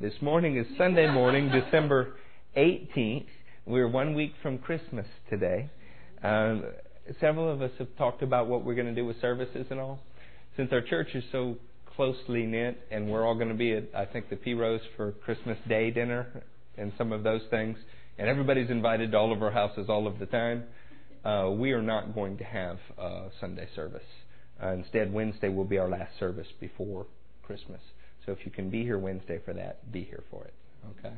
This morning is Sunday morning, December 18th. We're one week from Christmas today. Um, several of us have talked about what we're going to do with services and all. Since our church is so closely knit, and we're all going to be at, I think, the P Rose for Christmas Day dinner and some of those things, and everybody's invited to all of our houses all of the time. Uh, we are not going to have uh, Sunday service. Uh, instead, Wednesday will be our last service before Christmas. So if you can be here Wednesday for that, be here for it. Okay?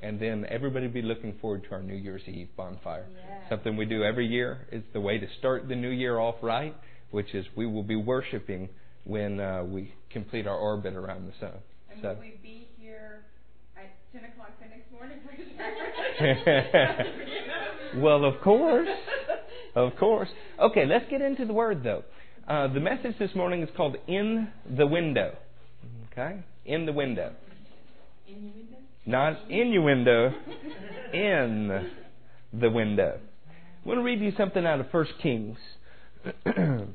And then everybody be looking forward to our New Year's Eve bonfire. Yeah. Something we do every year. It's the way to start the new year off right, which is we will be worshiping when uh, we complete our orbit around the sun. And So will we be here at 10 o'clock the next morning well, of course. Of course. Okay, let's get into the word though. Uh, the message this morning is called In the Window. Okay? In the window. Innuendo? Not innuendo, in the window. I want to read you something out of 1 Kings.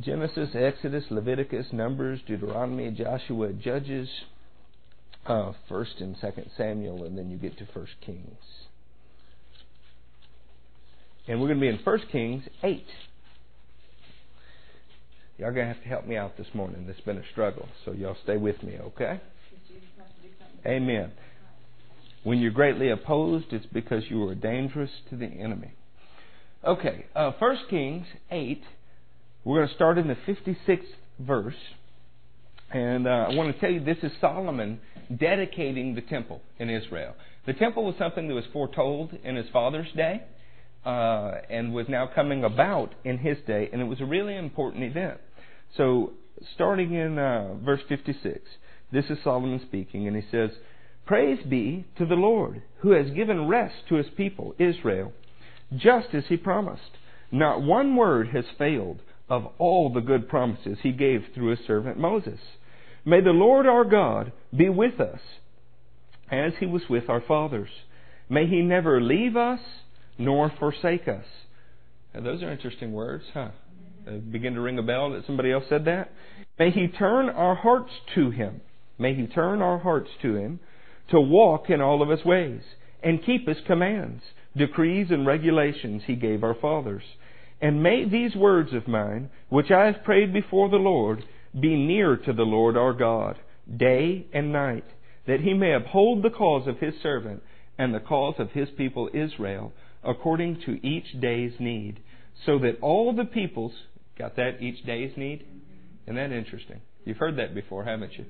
Genesis, Exodus, Leviticus, Numbers, Deuteronomy, Joshua, Judges, uh, 1st and 2nd Samuel, and then you get to 1 Kings. And we're going to be in 1 Kings 8. Y'all to have to help me out this morning. It's been a struggle, so y'all stay with me, okay? Amen. When you're greatly opposed, it's because you are dangerous to the enemy. Okay, uh, 1 Kings 8. We're going to start in the 56th verse. And uh, I want to tell you this is Solomon dedicating the temple in Israel. The temple was something that was foretold in his father's day uh, and was now coming about in his day, and it was a really important event. So, starting in uh, verse 56, this is Solomon speaking, and he says, Praise be to the Lord, who has given rest to his people, Israel, just as he promised. Not one word has failed of all the good promises he gave through his servant Moses. May the Lord our God be with us as he was with our fathers. May he never leave us nor forsake us. Now, those are interesting words, huh? Uh, begin to ring a bell that somebody else said that. May he turn our hearts to him. May he turn our hearts to him to walk in all of his ways and keep his commands, decrees, and regulations he gave our fathers. And may these words of mine, which I have prayed before the Lord, be near to the Lord our God, day and night, that he may uphold the cause of his servant and the cause of his people Israel, according to each day's need, so that all the peoples, got that, each day's need? Isn't that interesting? You've heard that before, haven't you?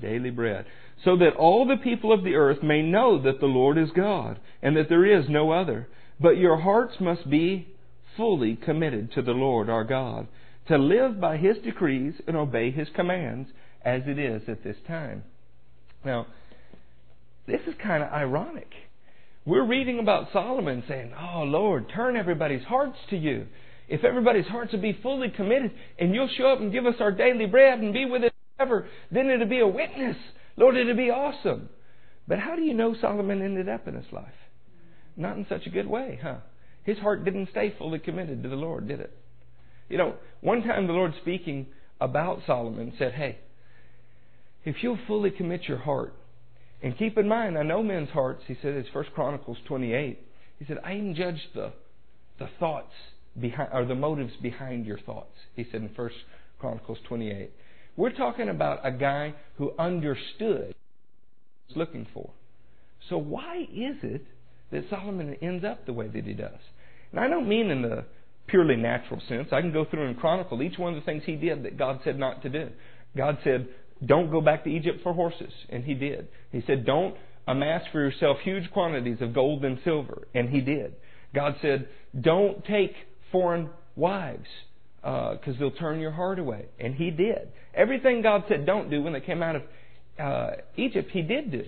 Daily bread. So that all the people of the earth may know that the Lord is God, and that there is no other. But your hearts must be fully committed to the Lord our God, to live by His decrees and obey His commands, as it is at this time. Now, this is kind of ironic. We're reading about Solomon saying, Oh Lord, turn everybody's hearts to you. If everybody's hearts would be fully committed and you'll show up and give us our daily bread and be with us forever, then it'll be a witness. Lord, it'll be awesome. But how do you know Solomon ended up in his life? Not in such a good way, huh? His heart didn't stay fully committed to the Lord, did it? You know, one time the Lord speaking about Solomon said, Hey, if you'll fully commit your heart, and keep in mind, I know men's hearts, he said, it's First Chronicles 28. He said, I even judge the, the thoughts behind, or the motives behind your thoughts. He said in First Chronicles 28. We're talking about a guy who understood what he was looking for. So why is it that Solomon ends up the way that he does? And I don't mean in the purely natural sense. I can go through and chronicle each one of the things he did that God said not to do. God said, don't go back to Egypt for horses. And he did. He said, Don't amass for yourself huge quantities of gold and silver. And he did. God said, Don't take foreign wives because uh, they'll turn your heart away. And he did. Everything God said don't do when they came out of uh, Egypt, he did do.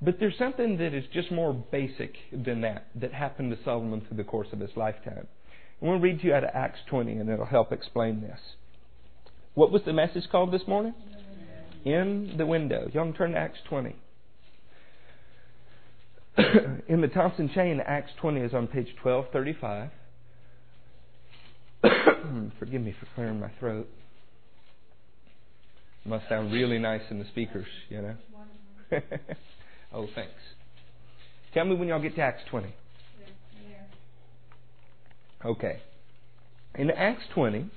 But there's something that is just more basic than that that happened to Solomon through the course of his lifetime. I want to read to you out of Acts 20, and it'll help explain this. What was the message called this morning? In the window. Y'all can turn to Acts 20. in the Thompson chain, Acts 20 is on page 1235. Forgive me for clearing my throat. Must sound really nice in the speakers, you know. oh, thanks. Tell me when y'all get to Acts 20. Okay. In Acts 20,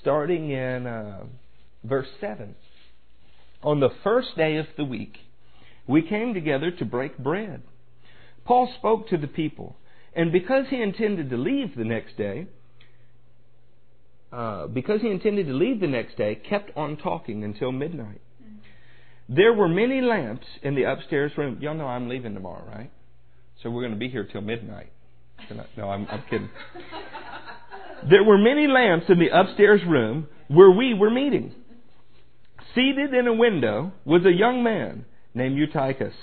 starting in uh, verse 7, on the first day of the week, we came together to break bread. Paul spoke to the people, and because he intended to leave the next day, uh, because he intended to leave the next day, kept on talking until midnight. There were many lamps in the upstairs room. Y'all know I'm leaving tomorrow, right? So we're going to be here till midnight. No, I'm, I'm kidding. There were many lamps in the upstairs room where we were meeting. Seated in a window was a young man named Eutychus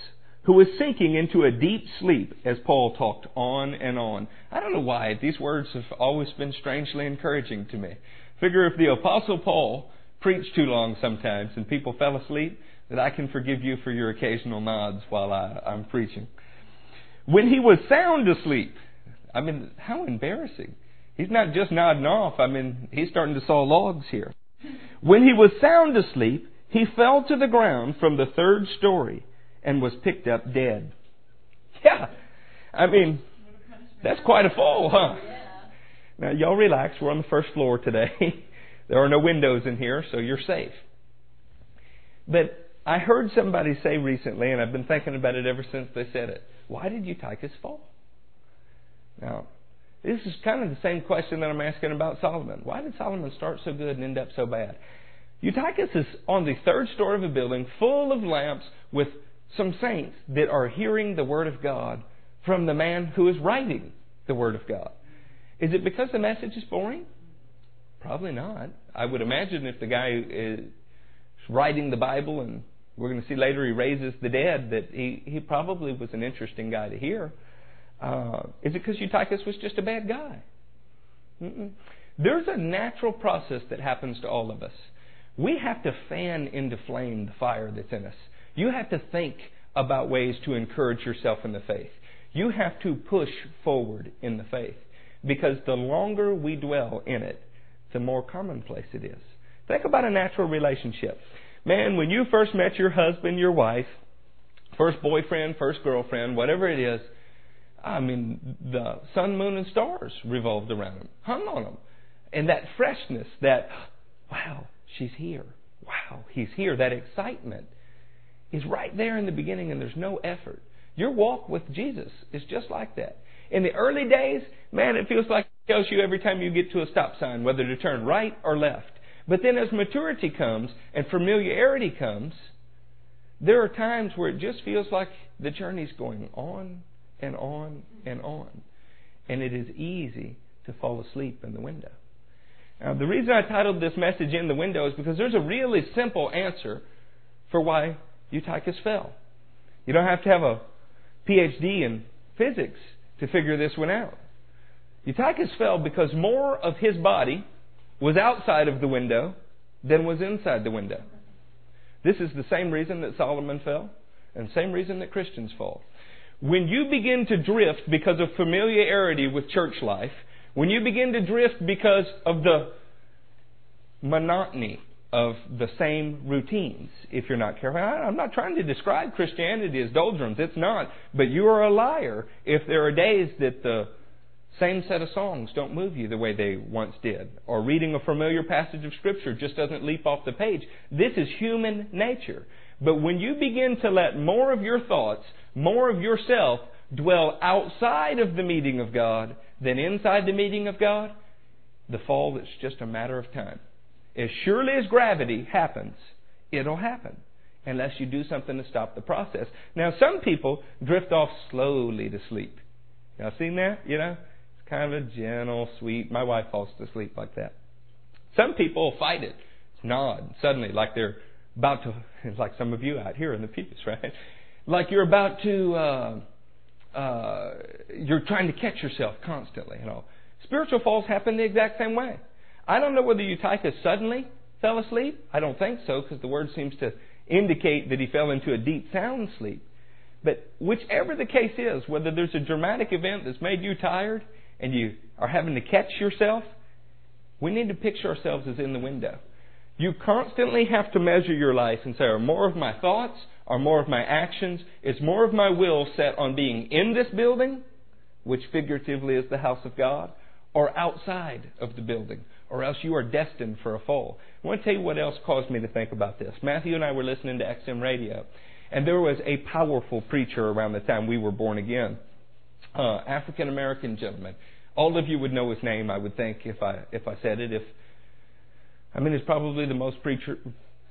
who was sinking into a deep sleep as Paul talked on and on. I don't know why. These words have always been strangely encouraging to me. Figure if the Apostle Paul preached too long sometimes and people fell asleep, that I can forgive you for your occasional nods while I, I'm preaching. When he was sound asleep, I mean, how embarrassing. He's not just nodding off. I mean, he's starting to saw logs here. When he was sound asleep, he fell to the ground from the third story and was picked up dead. Yeah. I mean, that's quite a fall, huh? Now, y'all relax. We're on the first floor today. there are no windows in here, so you're safe. But I heard somebody say recently, and I've been thinking about it ever since they said it. Why did Eutychus fall? Now, this is kind of the same question that I'm asking about Solomon. Why did Solomon start so good and end up so bad? Eutychus is on the third story of a building full of lamps with some saints that are hearing the Word of God from the man who is writing the Word of God. Is it because the message is boring? Probably not. I would imagine if the guy is writing the Bible, and we're going to see later he raises the dead, that he, he probably was an interesting guy to hear. Uh, is it because Eutychus was just a bad guy? Mm-mm. There's a natural process that happens to all of us. We have to fan into flame the fire that's in us. You have to think about ways to encourage yourself in the faith. You have to push forward in the faith. Because the longer we dwell in it, the more commonplace it is. Think about a natural relationship. Man, when you first met your husband, your wife, first boyfriend, first girlfriend, whatever it is, I mean, the sun, moon, and stars revolved around him, hung on him. And that freshness, that, wow, she's here. Wow, he's here. That excitement is right there in the beginning, and there's no effort. Your walk with Jesus is just like that. In the early days, man, it feels like it tells you every time you get to a stop sign whether to turn right or left. But then as maturity comes and familiarity comes, there are times where it just feels like the journey's going on and on and on. And it is easy to fall asleep in the window. Now, the reason I titled this message In the Window is because there's a really simple answer for why Eutychus fell. You don't have to have a PhD in physics to figure this one out. Eutychus fell because more of his body was outside of the window than was inside the window. This is the same reason that Solomon fell, and same reason that Christians fall. When you begin to drift because of familiarity with church life, when you begin to drift because of the monotony of the same routines, if you're not careful. I'm not trying to describe Christianity as doldrums. It's not. But you are a liar if there are days that the same set of songs don't move you the way they once did, or reading a familiar passage of Scripture just doesn't leap off the page. This is human nature. But when you begin to let more of your thoughts, more of yourself, dwell outside of the meeting of God than inside the meeting of God, the fall is just a matter of time. As surely as gravity happens, it'll happen unless you do something to stop the process. Now, some people drift off slowly to sleep. Y'all seen that? You know? Kind of a gentle, sweet. My wife falls to sleep like that. Some people fight it, nod suddenly, like they're about to, like some of you out here in the pews, right? Like you're about to, uh, uh, you're trying to catch yourself constantly. You know, spiritual falls happen the exact same way. I don't know whether Eutychus suddenly fell asleep. I don't think so, because the word seems to indicate that he fell into a deep sound sleep. But whichever the case is, whether there's a dramatic event that's made you tired and you are having to catch yourself, we need to picture ourselves as in the window. You constantly have to measure your life and say, are more of my thoughts, are more of my actions, is more of my will set on being in this building, which figuratively is the house of God, or outside of the building, or else you are destined for a fall. I want to tell you what else caused me to think about this. Matthew and I were listening to XM radio, and there was a powerful preacher around the time we were born again, uh, African American gentleman. All of you would know his name, I would think, if I if I said it. If I mean, he's probably the most preacher,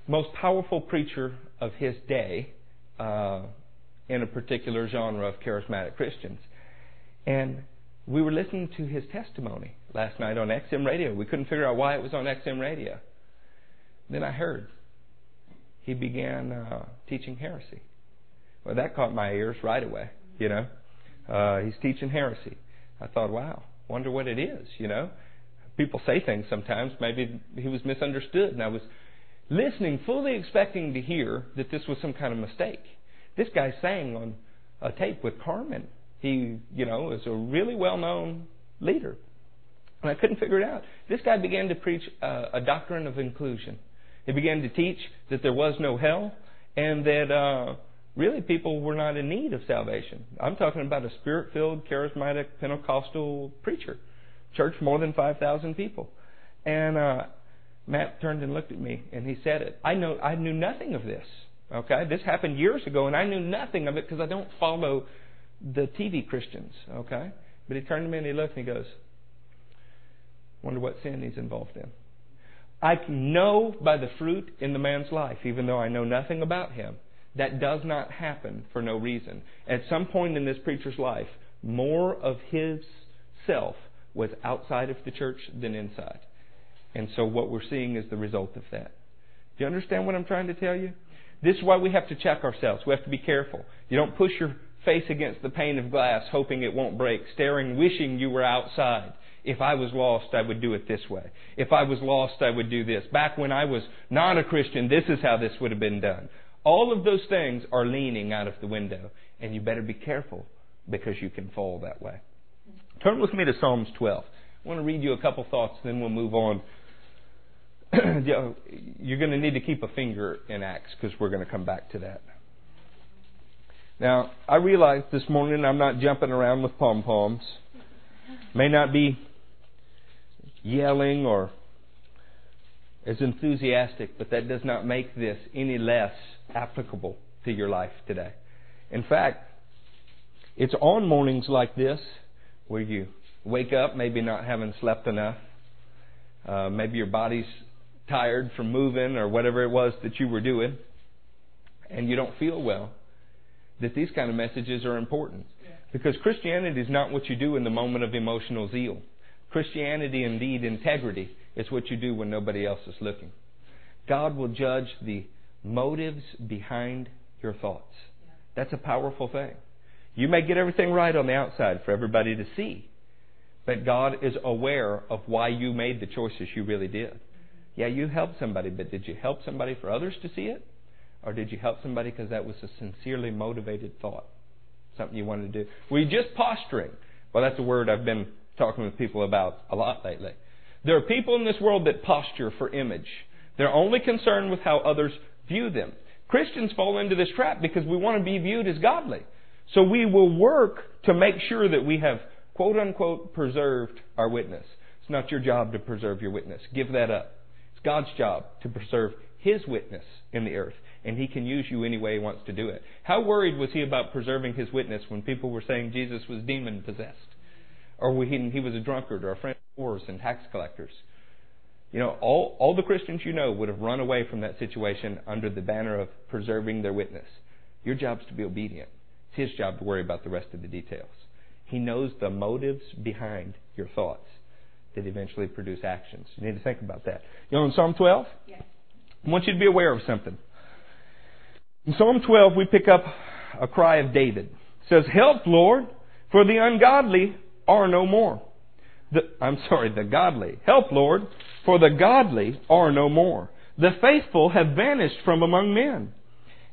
most powerful preacher of his day uh, in a particular genre of charismatic Christians. And we were listening to his testimony last night on XM radio. We couldn't figure out why it was on XM radio. Then I heard he began uh, teaching heresy. Well, that caught my ears right away. You know, uh, he's teaching heresy. I thought, wow, wonder what it is. You know, people say things sometimes. Maybe he was misunderstood, and I was listening, fully expecting to hear that this was some kind of mistake. This guy sang on a tape with Carmen. He, you know, is a really well-known leader, and I couldn't figure it out. This guy began to preach uh, a doctrine of inclusion. He began to teach that there was no hell, and that uh, really people were not in need of salvation. I'm talking about a spirit-filled, charismatic Pentecostal preacher church, more than 5,000 people. And uh, Matt turned and looked at me, and he said it. I know I knew nothing of this. Okay, this happened years ago, and I knew nothing of it because I don't follow the TV Christians. Okay, but he turned to me and he looked and he goes, "Wonder what sin he's involved in." I know by the fruit in the man's life, even though I know nothing about him. That does not happen for no reason. At some point in this preacher's life, more of his self was outside of the church than inside. And so what we're seeing is the result of that. Do you understand what I'm trying to tell you? This is why we have to check ourselves. We have to be careful. You don't push your face against the pane of glass hoping it won't break, staring, wishing you were outside. If I was lost, I would do it this way. If I was lost, I would do this. Back when I was not a Christian, this is how this would have been done. All of those things are leaning out of the window, and you better be careful because you can fall that way. Turn with me to Psalms 12. I want to read you a couple thoughts, then we'll move on. You're going to need to keep a finger in Acts because we're going to come back to that. Now, I realize this morning I'm not jumping around with pom poms. May not be yelling or as enthusiastic, but that does not make this any less applicable to your life today. In fact, it's on mornings like this where you wake up maybe not having slept enough. Uh, maybe your body's tired from moving or whatever it was that you were doing, and you don't feel well. That these kind of messages are important. Because Christianity is not what you do in the moment of emotional zeal. Christianity, indeed, integrity, is what you do when nobody else is looking. God will judge the motives behind your thoughts. That's a powerful thing. You may get everything right on the outside for everybody to see, but God is aware of why you made the choices you really did. Yeah, you helped somebody, but did you help somebody for others to see it? Or did you help somebody because that was a sincerely motivated thought? Something you wanted to do? Were you just posturing? Well, that's a word I've been talking with people about a lot lately. There are people in this world that posture for image. They're only concerned with how others view them. Christians fall into this trap because we want to be viewed as godly. So we will work to make sure that we have, quote unquote, preserved our witness. It's not your job to preserve your witness. Give that up. It's God's job to preserve His witness in the earth. And He can use you any way He wants to do it. How worried was He about preserving His witness when people were saying Jesus was demon possessed? Or he, he was a drunkard or a friend of whores and tax collectors? You know, all, all the Christians you know would have run away from that situation under the banner of preserving their witness. Your job is to be obedient It's his job to worry about the rest of the details. He knows the motives behind your thoughts that eventually produce actions. You need to think about that. You know, in Psalm 12, yes. I want you to be aware of something. In Psalm 12, we pick up a cry of David. It says, Help, Lord, for the ungodly are no more. The, I'm sorry, the godly. Help, Lord, for the godly are no more. The faithful have vanished from among men.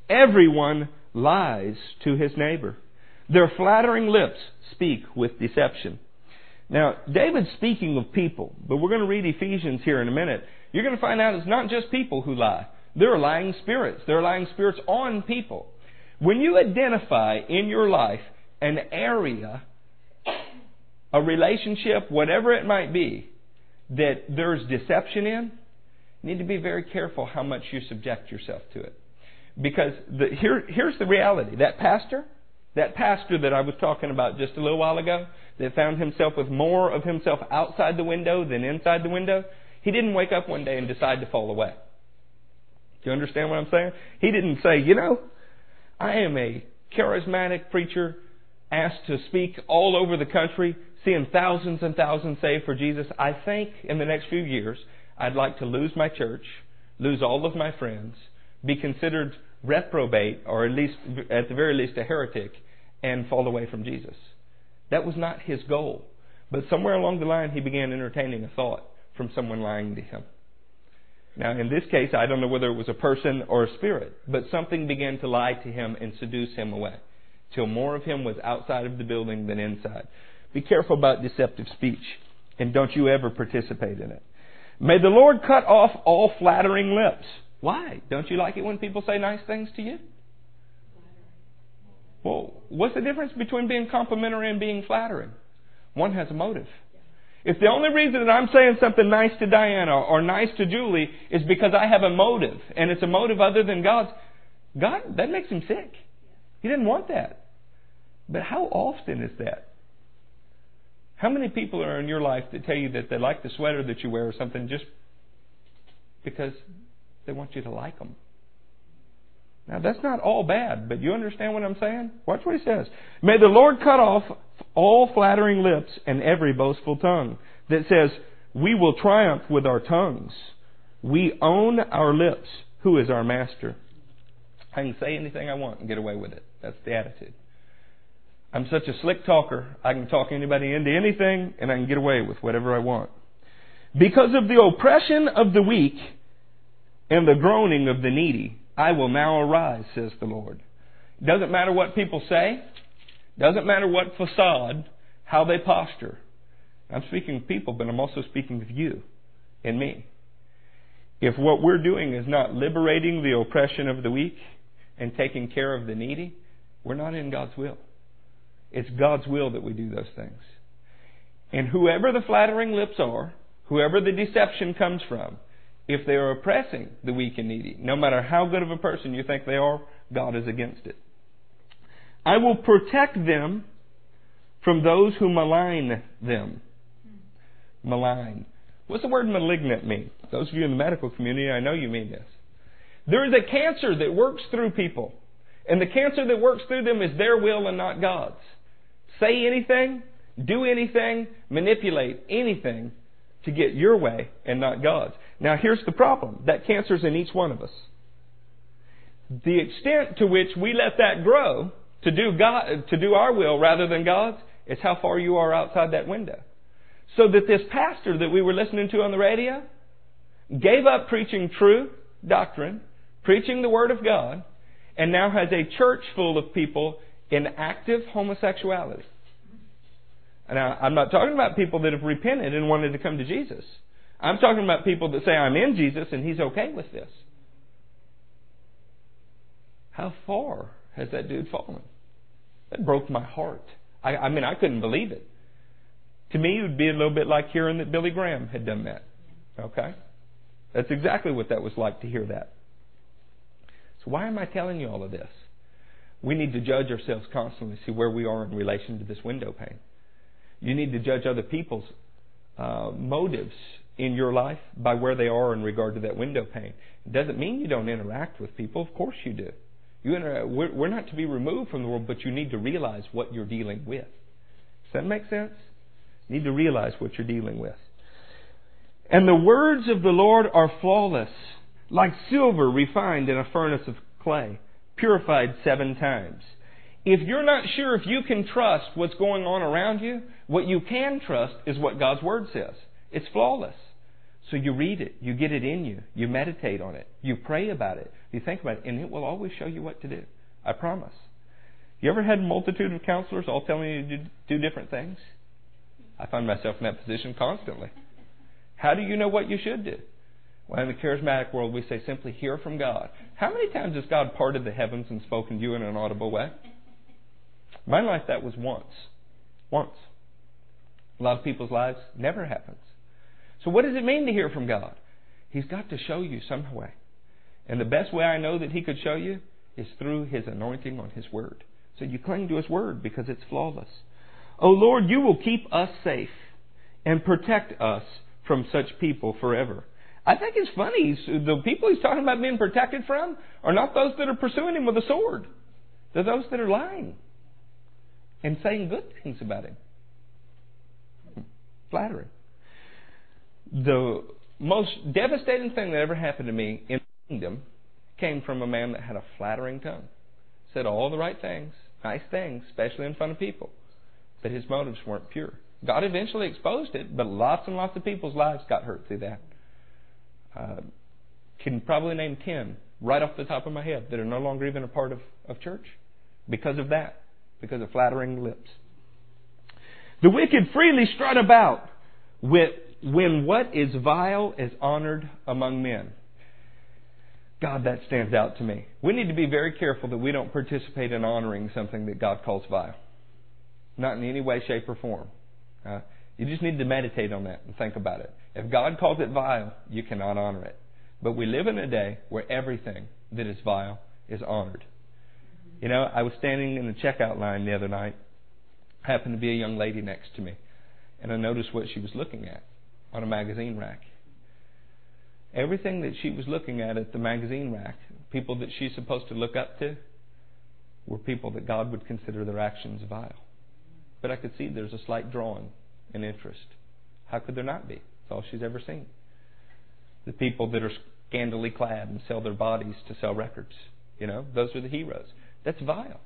Everyone lies to his neighbor. Their flattering lips speak with deception. Now, David's speaking of people, but we're going to read Ephesians here in a minute. you're going to find out it's not just people who lie. There are lying spirits. There are lying spirits on people. When you identify in your life an area, a relationship, whatever it might be, that there's deception in, you need to be very careful how much you subject yourself to it. Because the, here, here's the reality. That pastor, that pastor that I was talking about just a little while ago, that found himself with more of himself outside the window than inside the window, he didn't wake up one day and decide to fall away. Do you understand what I'm saying? He didn't say, you know, I am a charismatic preacher asked to speak all over the country, seeing thousands and thousands saved for Jesus. I think in the next few years, I'd like to lose my church, lose all of my friends, be considered reprobate, or at least, at the very least, a heretic, and fall away from Jesus. That was not his goal. But somewhere along the line, he began entertaining a thought from someone lying to him. Now, in this case, I don't know whether it was a person or a spirit, but something began to lie to him and seduce him away, till more of him was outside of the building than inside. Be careful about deceptive speech, and don't you ever participate in it. May the Lord cut off all flattering lips. Why? Don't you like it when people say nice things to you? Well, what's the difference between being complimentary and being flattering? One has a motive. If the only reason that I'm saying something nice to Diana or nice to Julie is because I have a motive, and it's a motive other than God's, God, that makes him sick. He didn't want that. But how often is that? How many people are in your life that tell you that they like the sweater that you wear or something just because they want you to like them? Now, that's not all bad, but you understand what I'm saying? Watch what he says. May the Lord cut off all flattering lips and every boastful tongue that says, We will triumph with our tongues. We own our lips. Who is our master? I can say anything I want and get away with it. That's the attitude. I'm such a slick talker, I can talk anybody into anything and I can get away with whatever I want. Because of the oppression of the weak and the groaning of the needy, I will now arise, says the Lord. Doesn't matter what people say, doesn't matter what facade, how they posture. I'm speaking of people, but I'm also speaking of you and me. If what we're doing is not liberating the oppression of the weak and taking care of the needy, we're not in God's will. It's God's will that we do those things. And whoever the flattering lips are, whoever the deception comes from, if they are oppressing the weak and needy, no matter how good of a person you think they are, God is against it. I will protect them from those who malign them. Malign. What's the word malignant mean? Those of you in the medical community, I know you mean this. There is a cancer that works through people. And the cancer that works through them is their will and not God's. Say anything, do anything, manipulate anything to get your way and not God's. Now here's the problem. That cancer's in each one of us. The extent to which we let that grow to do God, to do our will rather than God's is how far you are outside that window. So that this pastor that we were listening to on the radio gave up preaching true doctrine, preaching the Word of God, and now has a church full of people in active homosexuality. Now, I'm not talking about people that have repented and wanted to come to Jesus. I'm talking about people that say, I'm in Jesus and He's okay with this. How far has that dude fallen? That broke my heart. I, I mean, I couldn't believe it. To me, it would be a little bit like hearing that Billy Graham had done that. Okay? That's exactly what that was like to hear that. So, why am I telling you all of this? We need to judge ourselves constantly, see where we are in relation to this window pane. You need to judge other people's uh, motives in your life by where they are in regard to that window pane. It doesn't mean you don't interact with people. Of course you do. You inter- we're, we're not to be removed from the world, but you need to realize what you're dealing with. Does that make sense? You need to realize what you're dealing with. And the words of the Lord are flawless, like silver refined in a furnace of clay, purified seven times. If you're not sure if you can trust what's going on around you, what you can trust is what God's Word says. It's flawless. So you read it, you get it in you, you meditate on it, you pray about it, you think about it, and it will always show you what to do. I promise. You ever had a multitude of counselors all telling you to do different things? I find myself in that position constantly. How do you know what you should do? Well, in the charismatic world, we say simply hear from God. How many times has God parted the heavens and spoken to you in an audible way? My life, that was once. Once. A lot of people's lives never happens. So, what does it mean to hear from God? He's got to show you some way. And the best way I know that He could show you is through His anointing on His Word. So you cling to His Word because it's flawless. O Lord, you will keep us safe and protect us from such people forever. I think it's funny. The people he's talking about being protected from are not those that are pursuing him with a sword. They're those that are lying and saying good things about him. Flattering. The most devastating thing that ever happened to me in the kingdom came from a man that had a flattering tongue. Said all the right things, nice things, especially in front of people. But his motives weren't pure. God eventually exposed it, but lots and lots of people's lives got hurt through that. Uh, can probably name 10 right off the top of my head that are no longer even a part of, of church because of that, because of flattering lips. The wicked freely strut about with, when what is vile is honored among men. God, that stands out to me. We need to be very careful that we don't participate in honoring something that God calls vile. Not in any way, shape, or form. Uh, you just need to meditate on that and think about it. If God calls it vile, you cannot honor it. But we live in a day where everything that is vile is honored. You know, I was standing in the checkout line the other night. Happened to be a young lady next to me. And I noticed what she was looking at on a magazine rack. Everything that she was looking at at the magazine rack, people that she's supposed to look up to, were people that God would consider their actions vile. But I could see there's a slight drawing in interest. How could there not be? It's all she's ever seen. The people that are scantily clad and sell their bodies to sell records. You know, those are the heroes. That's vile.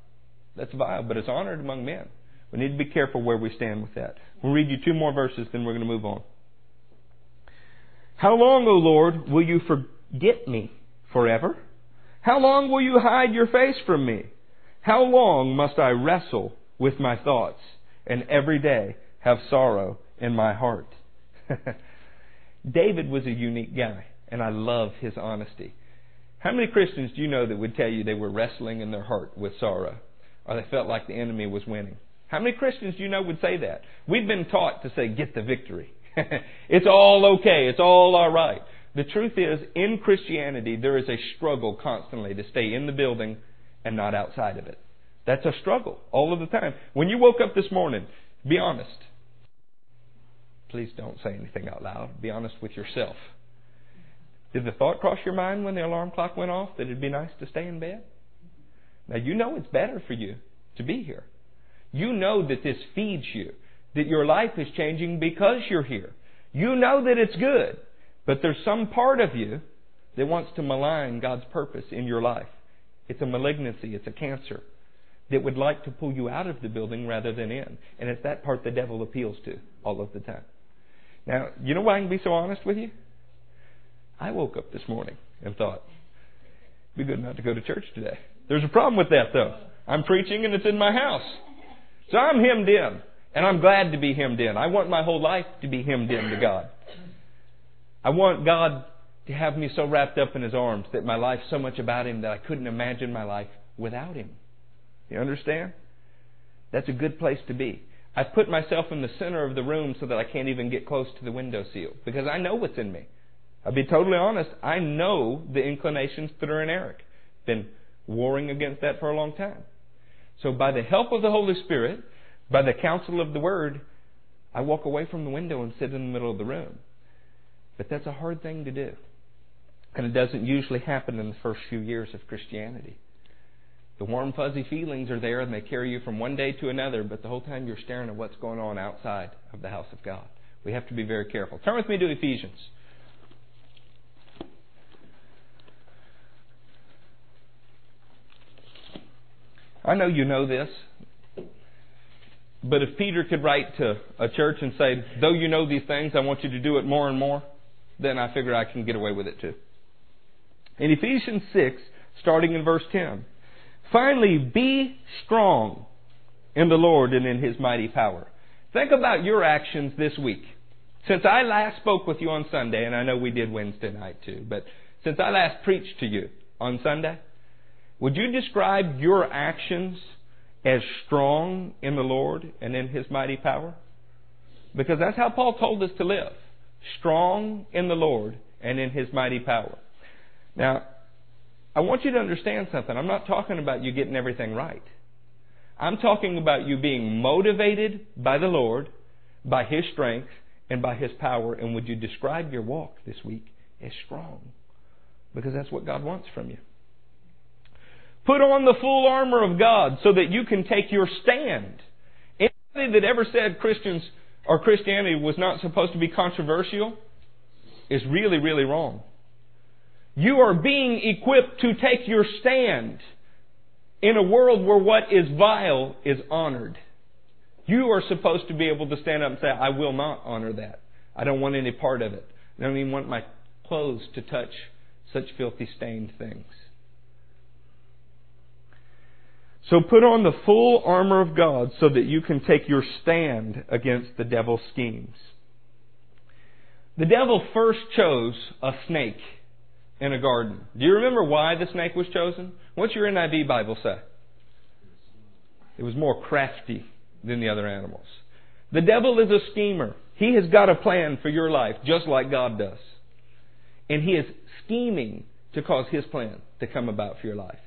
That's vile, but it's honored among men. We need to be careful where we stand with that. We'll read you two more verses, then we're going to move on. How long, O Lord, will you forget me? Forever? How long will you hide your face from me? How long must I wrestle with my thoughts and every day have sorrow in my heart? David was a unique guy, and I love his honesty. How many Christians do you know that would tell you they were wrestling in their heart with sorrow, or they felt like the enemy was winning? How many Christians do you know would say that? We've been taught to say, get the victory. it's all okay. It's all all right. The truth is, in Christianity, there is a struggle constantly to stay in the building and not outside of it. That's a struggle all of the time. When you woke up this morning, be honest. Please don't say anything out loud. Be honest with yourself. Did the thought cross your mind when the alarm clock went off that it'd be nice to stay in bed? Now, you know it's better for you to be here. You know that this feeds you, that your life is changing because you're here. You know that it's good, but there's some part of you that wants to malign God's purpose in your life. It's a malignancy, it's a cancer that would like to pull you out of the building rather than in. And it's that part the devil appeals to all of the time. Now, you know why I can be so honest with you? I woke up this morning and thought, it'd be good not to go to church today. There's a problem with that though. I'm preaching and it's in my house. So I'm hemmed in. And I'm glad to be hemmed in. I want my whole life to be hemmed in to God. I want God to have me so wrapped up in His arms that my life's so much about Him that I couldn't imagine my life without Him. You understand? That's a good place to be. I put myself in the center of the room so that I can't even get close to the window sill because I know what's in me. I'll be totally honest. I know the inclinations that are in Eric. Been warring against that for a long time. So by the help of the Holy Spirit, by the counsel of the Word, I walk away from the window and sit in the middle of the room. But that's a hard thing to do. And it doesn't usually happen in the first few years of Christianity. The warm, fuzzy feelings are there and they carry you from one day to another, but the whole time you're staring at what's going on outside of the house of God. We have to be very careful. Turn with me to Ephesians. I know you know this, but if Peter could write to a church and say, though you know these things, I want you to do it more and more, then I figure I can get away with it too. In Ephesians 6, starting in verse 10, finally be strong in the Lord and in His mighty power. Think about your actions this week. Since I last spoke with you on Sunday, and I know we did Wednesday night too, but since I last preached to you on Sunday, would you describe your actions as strong in the Lord and in His mighty power? Because that's how Paul told us to live. Strong in the Lord and in His mighty power. Now, I want you to understand something. I'm not talking about you getting everything right. I'm talking about you being motivated by the Lord, by His strength, and by His power. And would you describe your walk this week as strong? Because that's what God wants from you. Put on the full armor of God so that you can take your stand. Anybody that ever said Christians or Christianity was not supposed to be controversial is really, really wrong. You are being equipped to take your stand in a world where what is vile is honored. You are supposed to be able to stand up and say, I will not honor that. I don't want any part of it. I don't even want my clothes to touch such filthy stained things. So put on the full armor of God so that you can take your stand against the devil's schemes. The devil first chose a snake in a garden. Do you remember why the snake was chosen? What's your NIV Bible say? It was more crafty than the other animals. The devil is a schemer. He has got a plan for your life, just like God does. And he is scheming to cause his plan to come about for your life.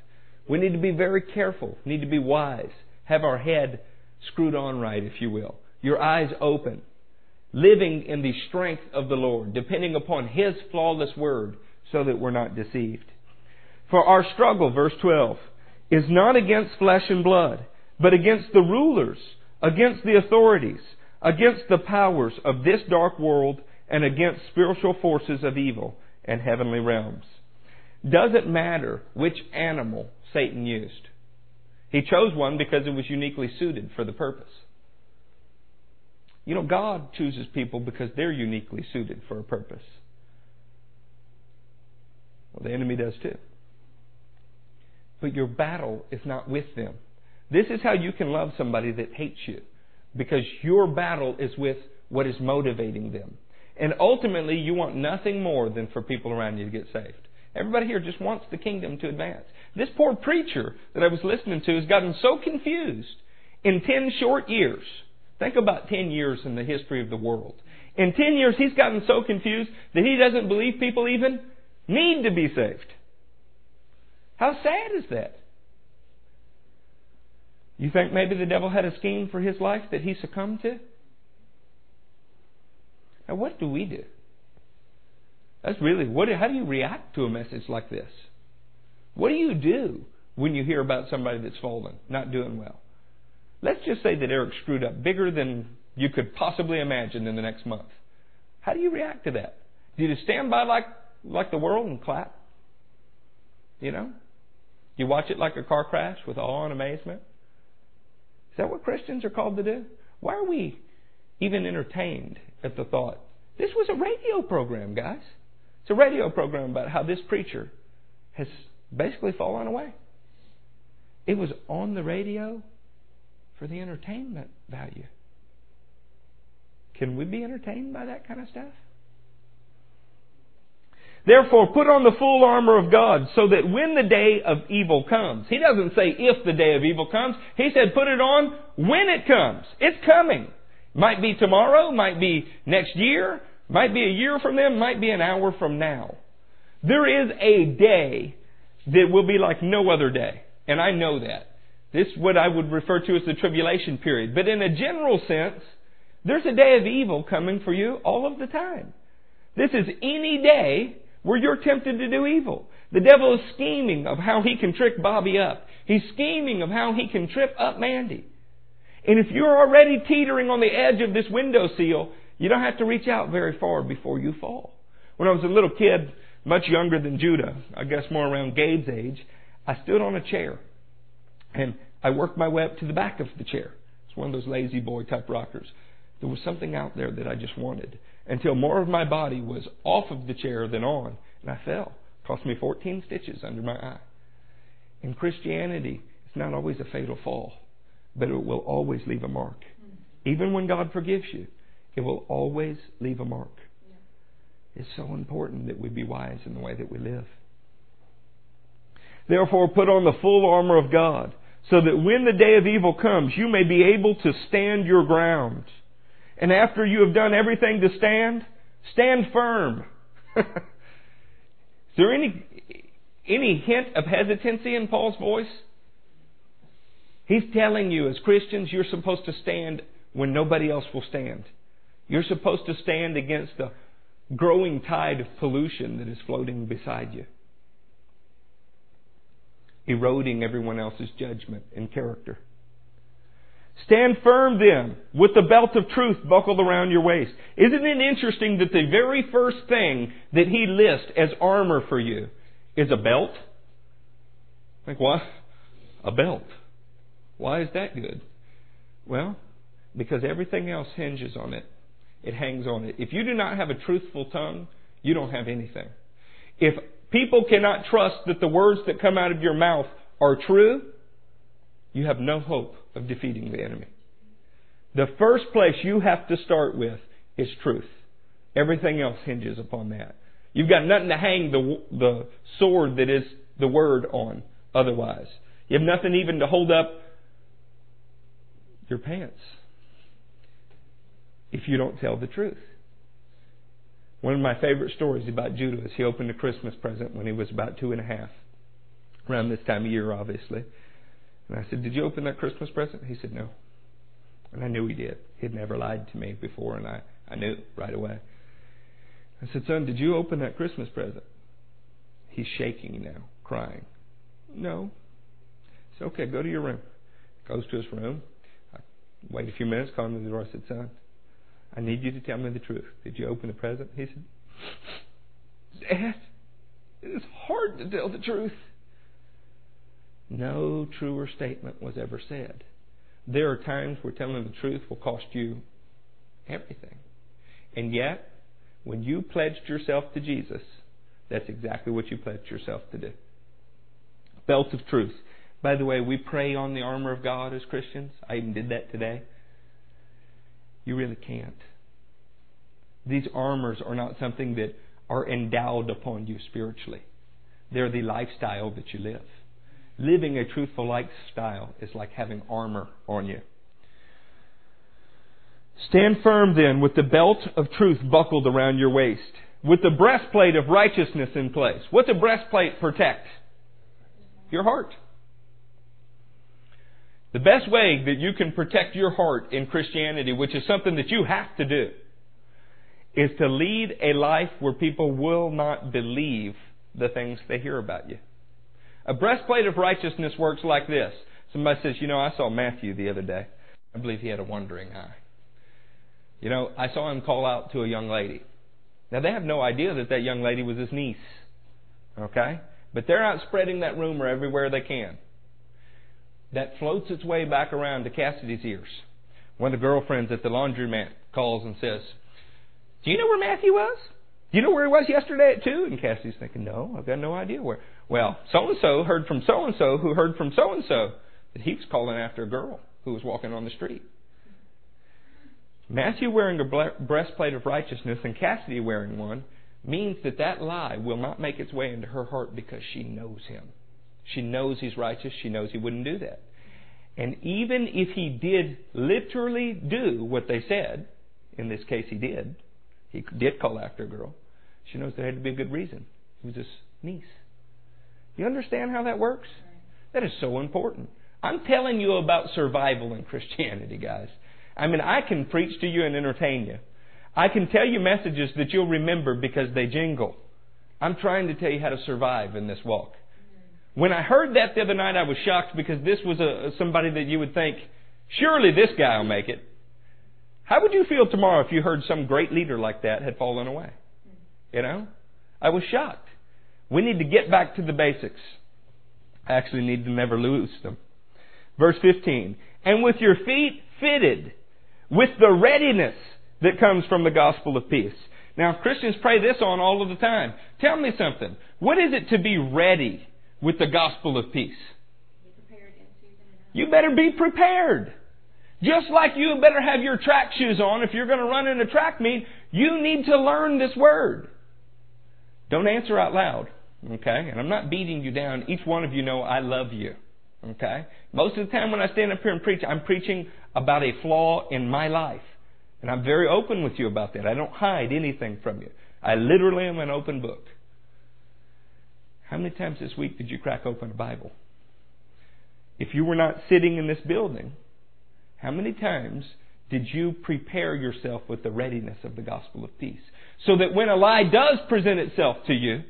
We need to be very careful, need to be wise, have our head screwed on right, if you will, your eyes open, living in the strength of the Lord, depending upon his flawless word so that we're not deceived. For our struggle, verse 12, is not against flesh and blood, but against the rulers, against the authorities, against the powers of this dark world, and against spiritual forces of evil and heavenly realms. Doesn't matter which animal Satan used. He chose one because it was uniquely suited for the purpose. You know, God chooses people because they're uniquely suited for a purpose. Well, the enemy does too. But your battle is not with them. This is how you can love somebody that hates you. Because your battle is with what is motivating them. And ultimately, you want nothing more than for people around you to get saved. Everybody here just wants the kingdom to advance. This poor preacher that I was listening to has gotten so confused in 10 short years. Think about 10 years in the history of the world. In 10 years, he's gotten so confused that he doesn't believe people even need to be saved. How sad is that? You think maybe the devil had a scheme for his life that he succumbed to? Now, what do we do? That's really what. How do you react to a message like this? What do you do when you hear about somebody that's fallen, not doing well? Let's just say that Eric screwed up bigger than you could possibly imagine in the next month. How do you react to that? Do you stand by like like the world and clap? You know? You watch it like a car crash with awe and amazement? Is that what Christians are called to do? Why are we even entertained at the thought? This was a radio program, guys. It's a radio program about how this preacher has basically fallen away. It was on the radio for the entertainment value. Can we be entertained by that kind of stuff? Therefore, put on the full armor of God so that when the day of evil comes, He doesn't say if the day of evil comes. He said put it on when it comes. It's coming. Might be tomorrow, might be next year, might be a year from then, might be an hour from now. There is a day that will be like no other day. And I know that. This is what I would refer to as the tribulation period. But in a general sense, there's a day of evil coming for you all of the time. This is any day where you're tempted to do evil. The devil is scheming of how he can trick Bobby up. He's scheming of how he can trip up Mandy. And if you're already teetering on the edge of this window sill, you don't have to reach out very far before you fall. When I was a little kid, much younger than Judah, I guess more around Gabe's age, I stood on a chair and I worked my way up to the back of the chair. It's one of those La-Z-Boy type rockers. There was something out there that I just wanted until more of my body was off of the chair than on, and I fell. Cost me 14 stitches under my eye. In Christianity, it's not always a fatal fall, but it will always leave a mark. Mm-hmm. Even when God forgives you, it will always leave a mark. It's so important that we be wise in the way that we live. Therefore, put on the full armor of God, so that when the day of evil comes, you may be able to stand your ground. And after you have done everything to stand, stand firm. Is there any, any hint of hesitancy in Paul's voice? He's telling you, as Christians, you're supposed to stand when nobody else will stand. You're supposed to stand against the growing tide of pollution that is floating beside you, eroding everyone else's judgment and character. Stand firm then, with the belt of truth buckled around your waist. Isn't it interesting that the very first thing that he lists as armor for you is a belt? Like what? A belt. Why is that good? Well, because everything else hinges on it. It hangs on it. If you do not have a truthful tongue, you don't have anything. If people cannot trust that the words that come out of your mouth are true, you have no hope of defeating the enemy. The first place you have to start with is truth. Everything else hinges upon that. You've got nothing to hang the, the sword that is the word on otherwise. You have nothing even to hold up your pants if you don't tell the truth. One of my favorite stories about Judah is he opened a Christmas present when he was about two and a half, around this time of year, obviously. And I said, Did you open that Christmas present? He said, No. And I knew he did. He had never lied to me before, and I, I knew right away. I said, Son, did you open that Christmas present? He's shaking now, crying. No. I said, Okay, go to your room. Goes to his room. I wait a few minutes, call him to the door. I said, Son, I need you to tell me the truth. Did you open the present? He said, Dad, it's hard to tell the truth. No truer statement was ever said. There are times where telling the truth will cost you everything. And yet, when you pledged yourself to Jesus, that's exactly what you pledged yourself to do. Belt of truth. By the way, we pray on the armor of God as Christians. I even did that today. You really can't. These armors are not something that are endowed upon you spiritually. They're the lifestyle that you live. Living a truthful lifestyle is like having armor on you. Stand firm then with the belt of truth buckled around your waist, with the breastplate of righteousness in place. What the breastplate protect? Your heart. The best way that you can protect your heart in Christianity, which is something that you have to do, is to lead a life where people will not believe the things they hear about you. A breastplate of righteousness works like this. Somebody says, You know, I saw Matthew the other day. I believe he had a wandering eye. You know, I saw him call out to a young lady. Now, they have no idea that that young lady was his niece. Okay? But they're out spreading that rumor everywhere they can that floats its way back around to Cassidy's ears. One of the girlfriends at the laundromat calls and says, Do you know where Matthew was? Do you know where he was yesterday at 2? And Cassidy's thinking, No, I've got no idea where. Well, so and so heard from so and so who heard from so and so that he was calling after a girl who was walking on the street. Matthew wearing a breastplate of righteousness and Cassidy wearing one means that that lie will not make its way into her heart because she knows him. She knows he's righteous. She knows he wouldn't do that. And even if he did literally do what they said, in this case he did, he did call after a girl, she knows there had to be a good reason. He was his niece. You understand how that works? That is so important. I'm telling you about survival in Christianity, guys. I mean, I can preach to you and entertain you. I can tell you messages that you'll remember because they jingle. I'm trying to tell you how to survive in this walk. When I heard that the other night, I was shocked because this was a, somebody that you would think, surely this guy will make it. How would you feel tomorrow if you heard some great leader like that had fallen away? You know? I was shocked. We need to get back to the basics. I actually need to never lose them. Verse 15. And with your feet fitted with the readiness that comes from the gospel of peace. Now, Christians pray this on all of the time. Tell me something. What is it to be ready with the gospel of peace? You better be prepared. Just like you better have your track shoes on if you're going to run in a track meet, you need to learn this word. Don't answer out loud, okay? And I'm not beating you down. Each one of you know I love you, okay? Most of the time when I stand up here and preach, I'm preaching about a flaw in my life. And I'm very open with you about that. I don't hide anything from you. I literally am an open book. How many times this week did you crack open a Bible? If you were not sitting in this building, how many times did you prepare yourself with the readiness of the gospel of peace? So that when a lie does present itself to you,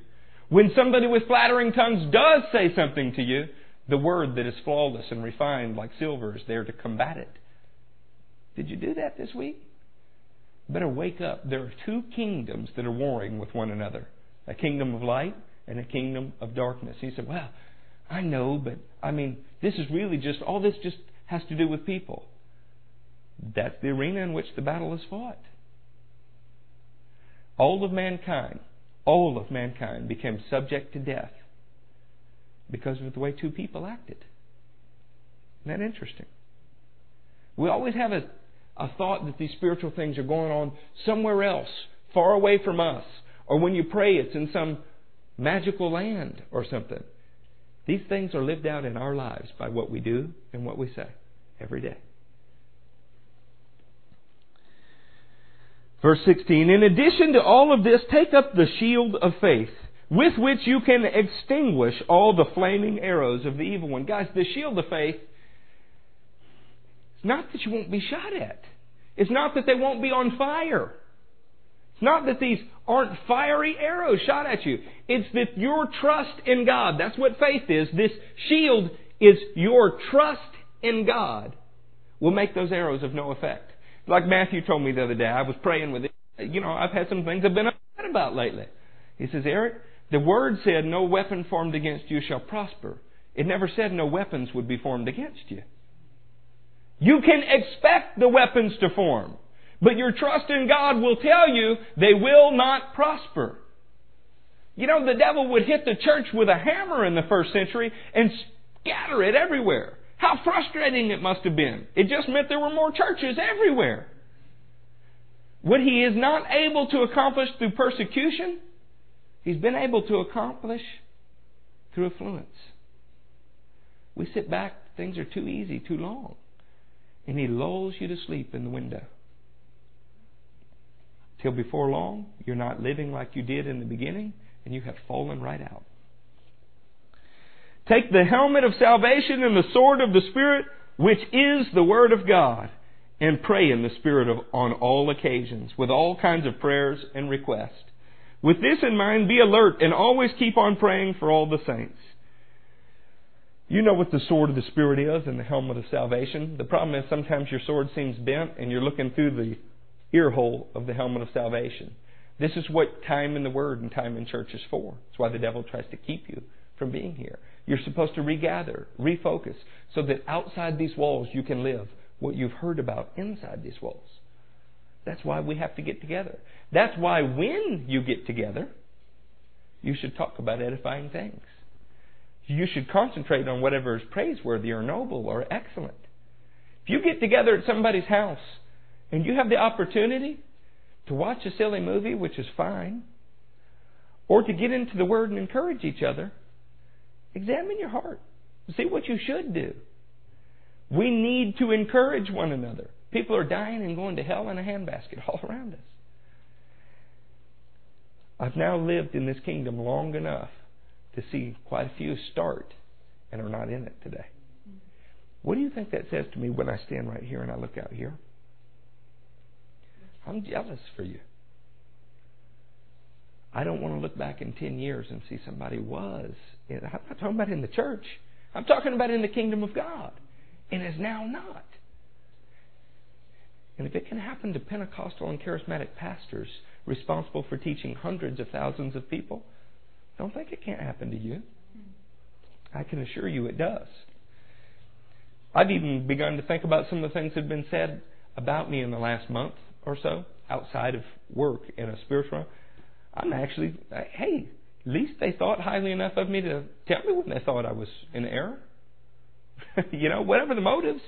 when somebody with flattering tongues does say something to you, the word that is flawless and refined like silver is there to combat it. Did you do that this week? Better wake up. There are two kingdoms that are warring with one another a kingdom of light and a kingdom of darkness. He said, Well, I know, but I mean, this is really just, all this just has to do with people. That's the arena in which the battle is fought. All of mankind, all of mankind became subject to death because of the way two people acted. Isn't that interesting? We always have a, a thought that these spiritual things are going on somewhere else, far away from us. Or when you pray, it's in some magical land or something. These things are lived out in our lives by what we do and what we say every day. Verse 16 In addition to all of this, take up the shield of faith, with which you can extinguish all the flaming arrows of the evil one. Guys, the shield of faith, it's not that you won't be shot at, it's not that they won't be on fire. It's not that these aren't fiery arrows shot at you. It's that your trust in God, that's what faith is. This shield is your trust in God will make those arrows of no effect. Like Matthew told me the other day, I was praying with him. You know, I've had some things I've been upset about lately. He says, Eric, the word said, no weapon formed against you shall prosper. It never said no weapons would be formed against you. You can expect the weapons to form, but your trust in God will tell you they will not prosper. You know, the devil would hit the church with a hammer in the first century and scatter it everywhere. How frustrating it must have been. It just meant there were more churches everywhere. What he is not able to accomplish through persecution, he's been able to accomplish through affluence. We sit back, things are too easy, too long. And he lulls you to sleep in the window. Till before long, you're not living like you did in the beginning, and you have fallen right out. Take the helmet of salvation and the sword of the Spirit, which is the Word of God, and pray in the Spirit of, on all occasions, with all kinds of prayers and requests. With this in mind, be alert and always keep on praying for all the saints. You know what the sword of the Spirit is and the helmet of salvation. The problem is sometimes your sword seems bent and you're looking through the ear hole of the helmet of salvation. This is what time in the Word and time in church is for. That's why the devil tries to keep you from being here. You're supposed to regather, refocus, so that outside these walls you can live what you've heard about inside these walls. That's why we have to get together. That's why when you get together, you should talk about edifying things. You should concentrate on whatever is praiseworthy or noble or excellent. If you get together at somebody's house and you have the opportunity to watch a silly movie, which is fine, or to get into the Word and encourage each other, Examine your heart. See what you should do. We need to encourage one another. People are dying and going to hell in a handbasket all around us. I've now lived in this kingdom long enough to see quite a few start and are not in it today. What do you think that says to me when I stand right here and I look out here? I'm jealous for you. I don't want to look back in 10 years and see somebody was. I'm not talking about in the church. I'm talking about in the kingdom of God and is now not. And if it can happen to Pentecostal and charismatic pastors responsible for teaching hundreds of thousands of people, don't think it can't happen to you. Hmm. I can assure you it does. I've even begun to think about some of the things that have been said about me in the last month or so outside of work in a spiritual I'm actually, hey, at least they thought highly enough of me to tell me when they thought I was in error. you know, whatever the motives,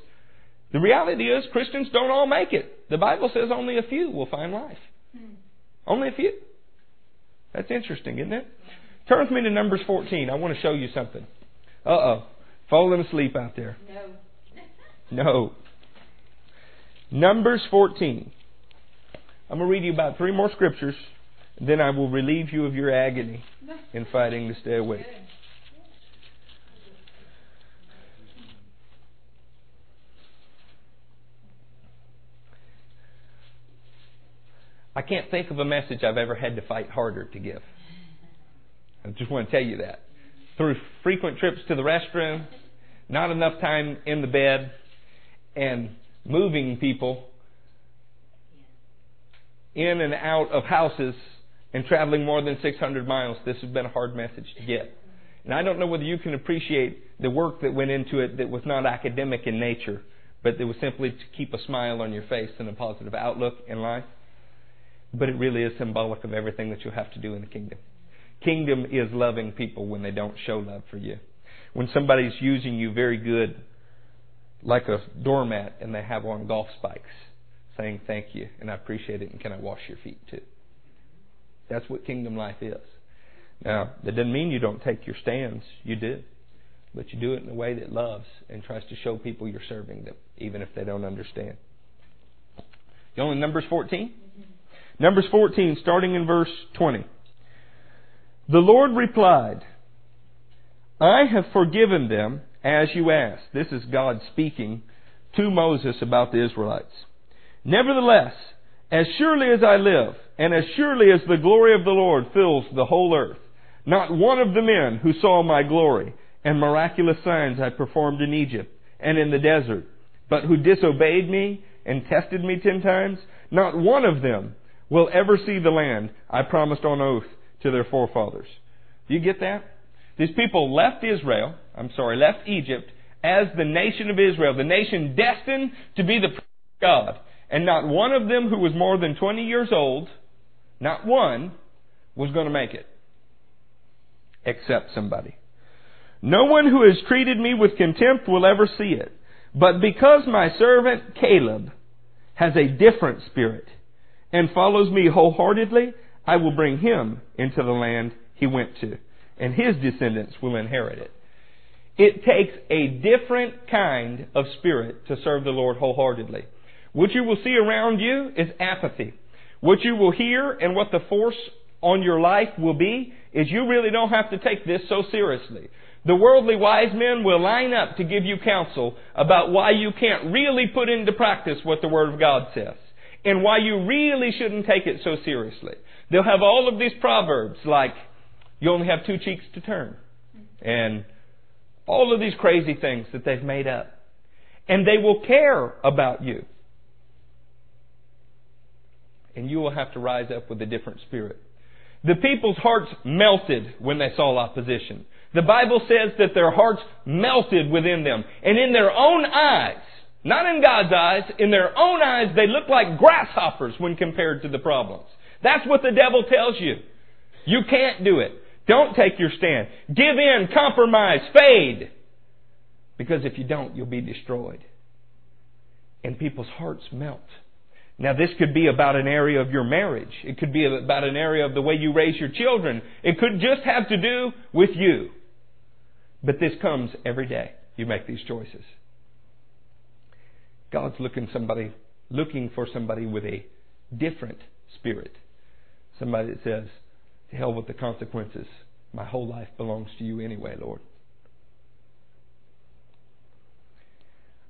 The reality is Christians don't all make it. The Bible says only a few will find life. Only a few. That's interesting, isn't it? Turn with me to Numbers 14. I want to show you something. Uh oh. Falling asleep out there. No. No. Numbers 14. I'm going to read you about three more scriptures, then I will relieve you of your agony in fighting to stay awake. I can't think of a message I've ever had to fight harder to give. I just want to tell you that. Through frequent trips to the restroom, not enough time in the bed, and moving people in and out of houses and traveling more than 600 miles, this has been a hard message to get. And I don't know whether you can appreciate the work that went into it that was not academic in nature, but that was simply to keep a smile on your face and a positive outlook in life. But it really is symbolic of everything that you have to do in the kingdom. Kingdom is loving people when they don't show love for you. When somebody's using you very good, like a doormat, and they have on golf spikes, saying thank you and I appreciate it and can I wash your feet too? That's what kingdom life is. Now, that doesn't mean you don't take your stands. You do. But you do it in a way that loves and tries to show people you're serving them, even if they don't understand. You only Numbers 14? Mm-hmm. Numbers 14, starting in verse 20. The Lord replied, I have forgiven them as you asked. This is God speaking to Moses about the Israelites. Nevertheless, as surely as I live, and as surely as the glory of the Lord fills the whole earth, not one of the men who saw my glory and miraculous signs I performed in Egypt and in the desert, but who disobeyed me and tested me ten times, not one of them will ever see the land I promised on oath to their forefathers. Do you get that? These people left Israel, I'm sorry, left Egypt as the nation of Israel, the nation destined to be the God. And not one of them who was more than 20 years old, not one, was going to make it. Except somebody. No one who has treated me with contempt will ever see it. But because my servant Caleb has a different spirit and follows me wholeheartedly, I will bring him into the land he went to, and his descendants will inherit it. It takes a different kind of spirit to serve the Lord wholeheartedly. What you will see around you is apathy. What you will hear and what the force on your life will be is you really don't have to take this so seriously. The worldly wise men will line up to give you counsel about why you can't really put into practice what the Word of God says and why you really shouldn't take it so seriously. They'll have all of these proverbs like, you only have two cheeks to turn, and all of these crazy things that they've made up. And they will care about you. And you will have to rise up with a different spirit. The people's hearts melted when they saw opposition. The Bible says that their hearts melted within them. And in their own eyes, not in God's eyes, in their own eyes, they look like grasshoppers when compared to the problems. That's what the devil tells you. You can't do it. Don't take your stand. Give in, compromise, fade. Because if you don't, you'll be destroyed. And people's hearts melt. Now, this could be about an area of your marriage. It could be about an area of the way you raise your children. It could just have to do with you. But this comes every day. You make these choices. God's looking somebody looking for somebody with a different spirit. Somebody that says, To hell with the consequences. My whole life belongs to you anyway, Lord.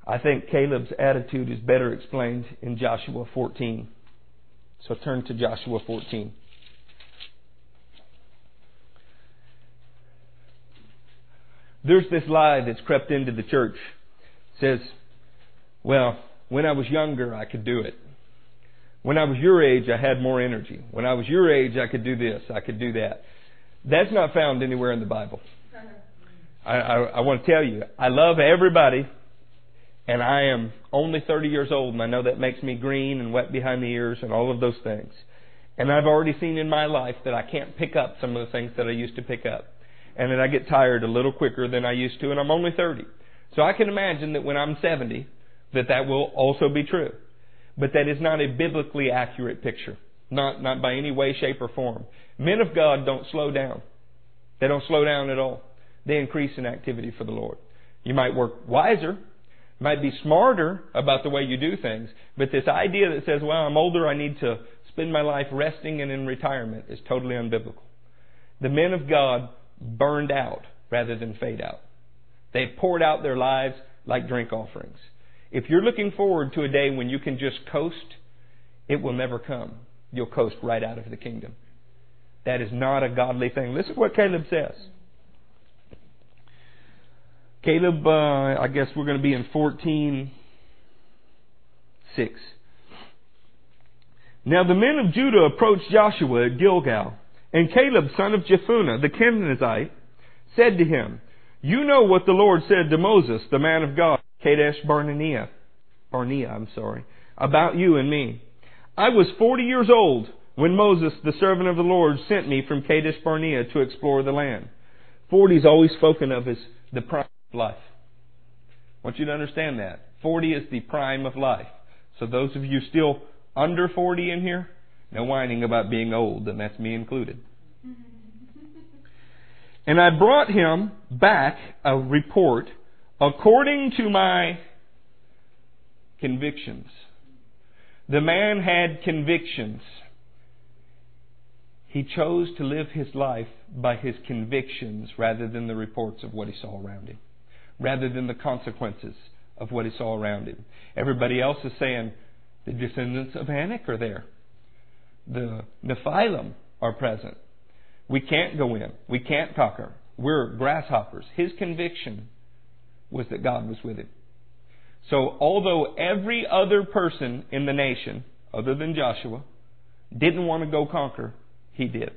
I think Caleb's attitude is better explained in Joshua 14. So turn to Joshua 14. There's this lie that's crept into the church. It says, well, when I was younger, I could do it. When I was your age, I had more energy. When I was your age, I could do this, I could do that. That's not found anywhere in the Bible. I, I, I want to tell you, I love everybody and I am only 30 years old, and I know that makes me green and wet behind the ears and all of those things. And I've already seen in my life that I can't pick up some of the things that I used to pick up. And that I get tired a little quicker than I used to, and I'm only 30. So I can imagine that when I'm 70, that that will also be true. But that is not a biblically accurate picture. Not, not by any way, shape, or form. Men of God don't slow down. They don't slow down at all. They increase in activity for the Lord. You might work wiser, might be smarter about the way you do things, but this idea that says, well, I'm older, I need to spend my life resting and in retirement is totally unbiblical. The men of God burned out rather than fade out. They poured out their lives like drink offerings. If you're looking forward to a day when you can just coast, it will never come. You'll coast right out of the kingdom. That is not a godly thing. Listen to what Caleb says. Caleb, uh, I guess we're going to be in 14 6. Now the men of Judah approached Joshua at Gilgal, and Caleb, son of Jephunneh, the Kenizzite, said to him, You know what the Lord said to Moses, the man of God, Kadesh Barnea, Barnea, I'm sorry, about you and me. I was 40 years old when Moses, the servant of the Lord, sent me from Kadesh Barnea to explore the land. 40 is always spoken of as the prime life. I want you to understand that. 40 is the prime of life. So those of you still under 40 in here, no whining about being old, and that's me included. And I brought him back a report according to my convictions. The man had convictions. He chose to live his life by his convictions rather than the reports of what he saw around him, rather than the consequences of what he saw around him. Everybody else is saying the descendants of Anak are there. The Nephilim are present. We can't go in. We can't conquer. We're grasshoppers. His conviction was that God was with him. So, although every other person in the nation, other than Joshua, didn't want to go conquer, he did.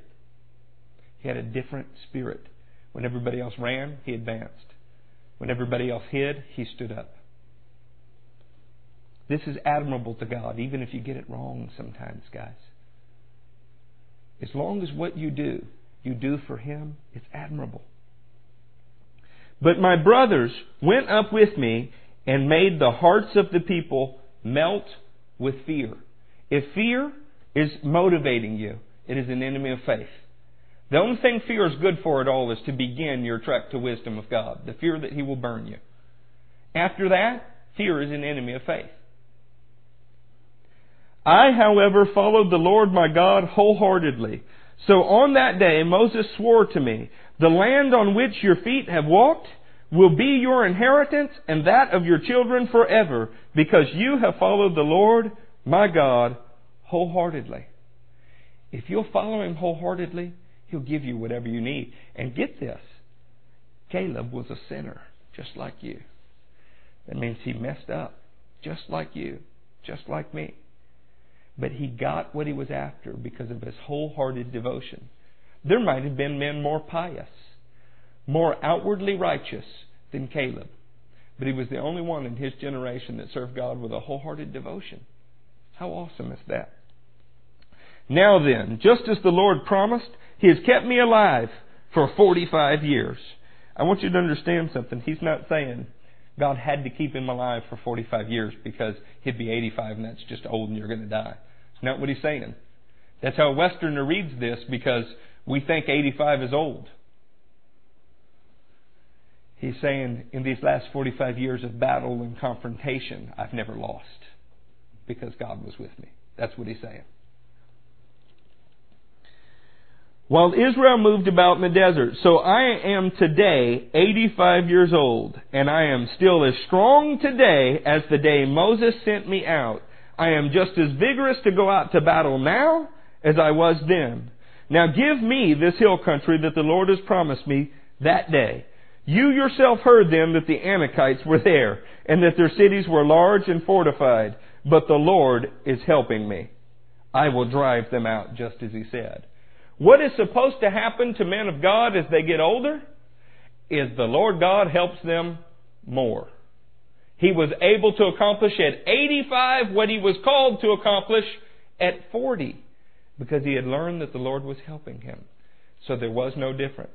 He had a different spirit. When everybody else ran, he advanced. When everybody else hid, he stood up. This is admirable to God, even if you get it wrong sometimes, guys. As long as what you do, you do for Him, it's admirable. But my brothers went up with me and made the hearts of the people melt with fear. If fear is motivating you, it is an enemy of faith. The only thing fear is good for at all is to begin your trek to wisdom of God, the fear that He will burn you. After that, fear is an enemy of faith. I, however, followed the Lord my God wholeheartedly. So on that day Moses swore to me, The land on which your feet have walked will be your inheritance and that of your children forever, because you have followed the Lord my God wholeheartedly. If you'll follow him wholeheartedly, he'll give you whatever you need. And get this Caleb was a sinner, just like you. That means he messed up, just like you, just like me. But he got what he was after because of his wholehearted devotion. There might have been men more pious, more outwardly righteous than Caleb. But he was the only one in his generation that served God with a wholehearted devotion. How awesome is that? Now then, just as the Lord promised, He has kept me alive for 45 years. I want you to understand something. He's not saying God had to keep him alive for 45 years because he'd be 85 and that's just old and you're going to die. It's not what he's saying. That's how a Westerner reads this because we think 85 is old. He's saying, in these last 45 years of battle and confrontation, I've never lost because God was with me. That's what he's saying. While Israel moved about in the desert, so I am today 85 years old, and I am still as strong today as the day Moses sent me out. I am just as vigorous to go out to battle now as I was then. Now give me this hill country that the Lord has promised me that day. You yourself heard them that the Anakites were there, and that their cities were large and fortified, but the Lord is helping me. I will drive them out just as he said. What is supposed to happen to men of God as they get older is the Lord God helps them more. He was able to accomplish at 85 what he was called to accomplish at 40 because he had learned that the Lord was helping him. So there was no difference.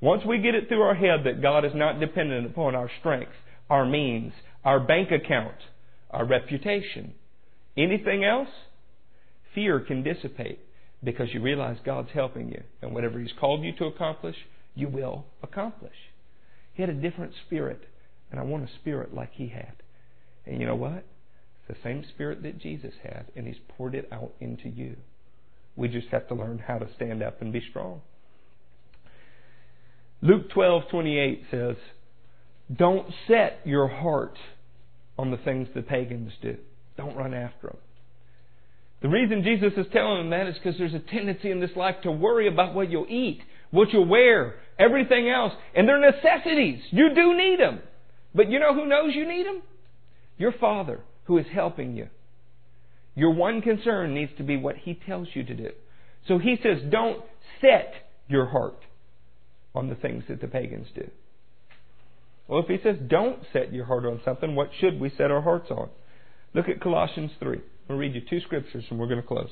Once we get it through our head that God is not dependent upon our strength, our means, our bank account, our reputation. Anything else? Fear can dissipate because you realize God's helping you. And whatever He's called you to accomplish, you will accomplish. He had a different spirit, and I want a spirit like He had. And you know what? It's the same spirit that Jesus had, and He's poured it out into you. We just have to learn how to stand up and be strong. Luke 12:28 says, "Don't set your heart on the things the pagans do. Don't run after them." The reason Jesus is telling them that is because there's a tendency in this life to worry about what you'll eat, what you'll wear, everything else, and they're necessities. You do need them. But you know who knows you need them? Your Father, who is helping you. Your one concern needs to be what He tells you to do. So He says, don't set your heart on the things that the pagans do. Well, if he says don't set your heart on something, what should we set our hearts on? Look at Colossians 3. I'll read you two scriptures and we're going to close.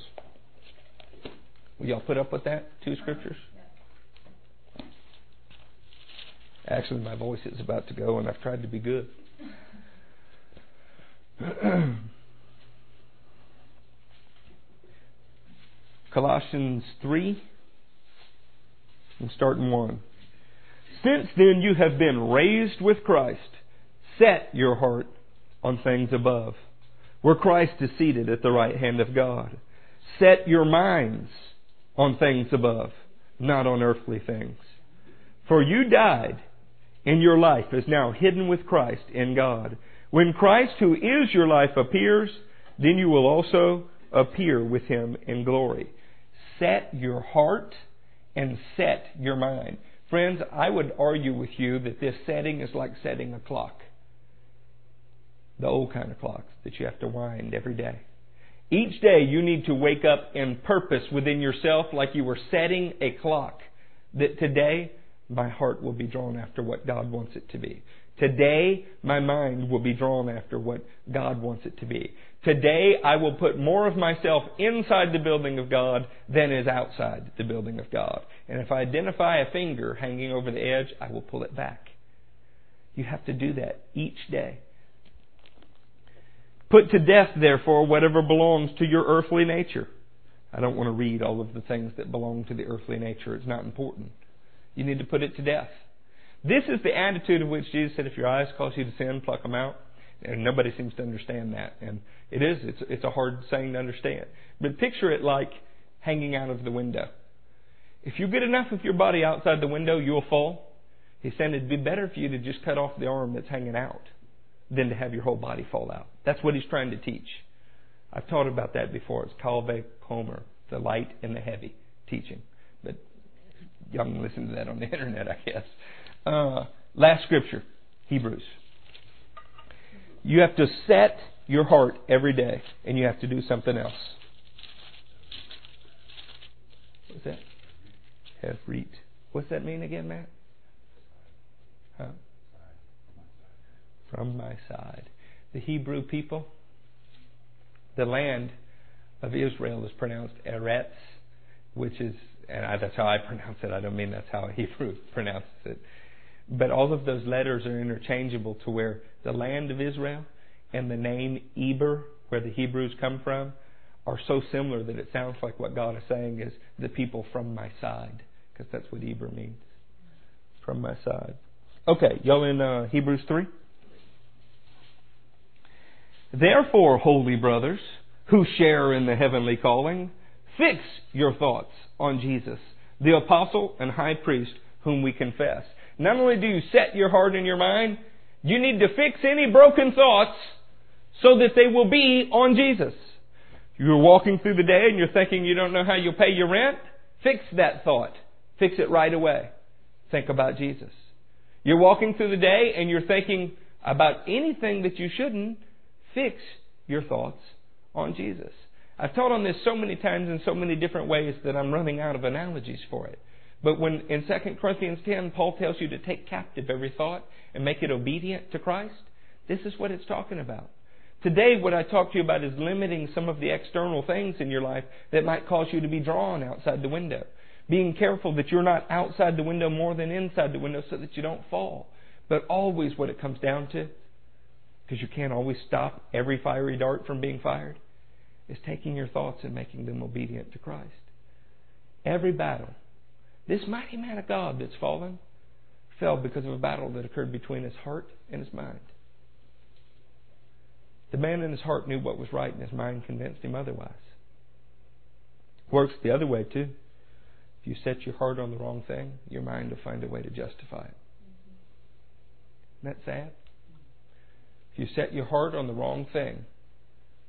Will y'all put up with that? Two scriptures? Actually, my voice is about to go and I've tried to be good. Colossians 3, and start in 1. Since then you have been raised with Christ. Set your heart on things above, where Christ is seated at the right hand of God. Set your minds on things above, not on earthly things. For you died, and your life is now hidden with Christ in God. When Christ, who is your life, appears, then you will also appear with him in glory. Set your heart and set your mind. Friends, I would argue with you that this setting is like setting a clock. The old kind of clocks that you have to wind every day. Each day you need to wake up in purpose within yourself like you were setting a clock. That today my heart will be drawn after what God wants it to be. Today my mind will be drawn after what God wants it to be. Today I will put more of myself inside the building of God than is outside the building of God. And if I identify a finger hanging over the edge, I will pull it back. You have to do that each day. Put to death, therefore, whatever belongs to your earthly nature. I don't want to read all of the things that belong to the earthly nature. It's not important. You need to put it to death. This is the attitude of which Jesus said, if your eyes cause you to sin, pluck them out. And nobody seems to understand that. And it is, it's, it's a hard saying to understand. But picture it like hanging out of the window. If you get enough of your body outside the window, you'll fall. He said it'd be better for you to just cut off the arm that's hanging out than to have your whole body fall out. That's what he's trying to teach. I've taught about that before. It's Kal Vachomer, the light and the heavy teaching. But y'all can listen to that on the internet, I guess. Uh, last scripture, Hebrews. You have to set your heart every day, and you have to do something else. What's that? Have. What's that mean again, Matt? Huh? From my side. The Hebrew people, the land of Israel is pronounced Eretz, which is, and I, that's how I pronounce it. I don't mean that's how a Hebrew pronounces it. But all of those letters are interchangeable to where the land of Israel and the name Eber, where the Hebrews come from, are so similar that it sounds like what God is saying is the people from my side, because that's what Eber means. From my side. Okay, y'all in uh, Hebrews 3? Therefore, holy brothers, who share in the heavenly calling, fix your thoughts on Jesus, the apostle and high priest whom we confess. Not only do you set your heart and your mind, you need to fix any broken thoughts so that they will be on Jesus. You're walking through the day and you're thinking you don't know how you'll pay your rent? Fix that thought. Fix it right away. Think about Jesus. You're walking through the day and you're thinking about anything that you shouldn't. Fix your thoughts on Jesus. I've taught on this so many times in so many different ways that I'm running out of analogies for it. But when in 2 Corinthians 10, Paul tells you to take captive every thought and make it obedient to Christ, this is what it's talking about. Today, what I talk to you about is limiting some of the external things in your life that might cause you to be drawn outside the window. Being careful that you're not outside the window more than inside the window so that you don't fall. But always what it comes down to because you can't always stop every fiery dart from being fired, is taking your thoughts and making them obedient to Christ. Every battle. This mighty man of God that's fallen fell because of a battle that occurred between his heart and his mind. The man in his heart knew what was right, and his mind convinced him otherwise. Works the other way, too. If you set your heart on the wrong thing, your mind will find a way to justify it. Isn't that sad? If you set your heart on the wrong thing,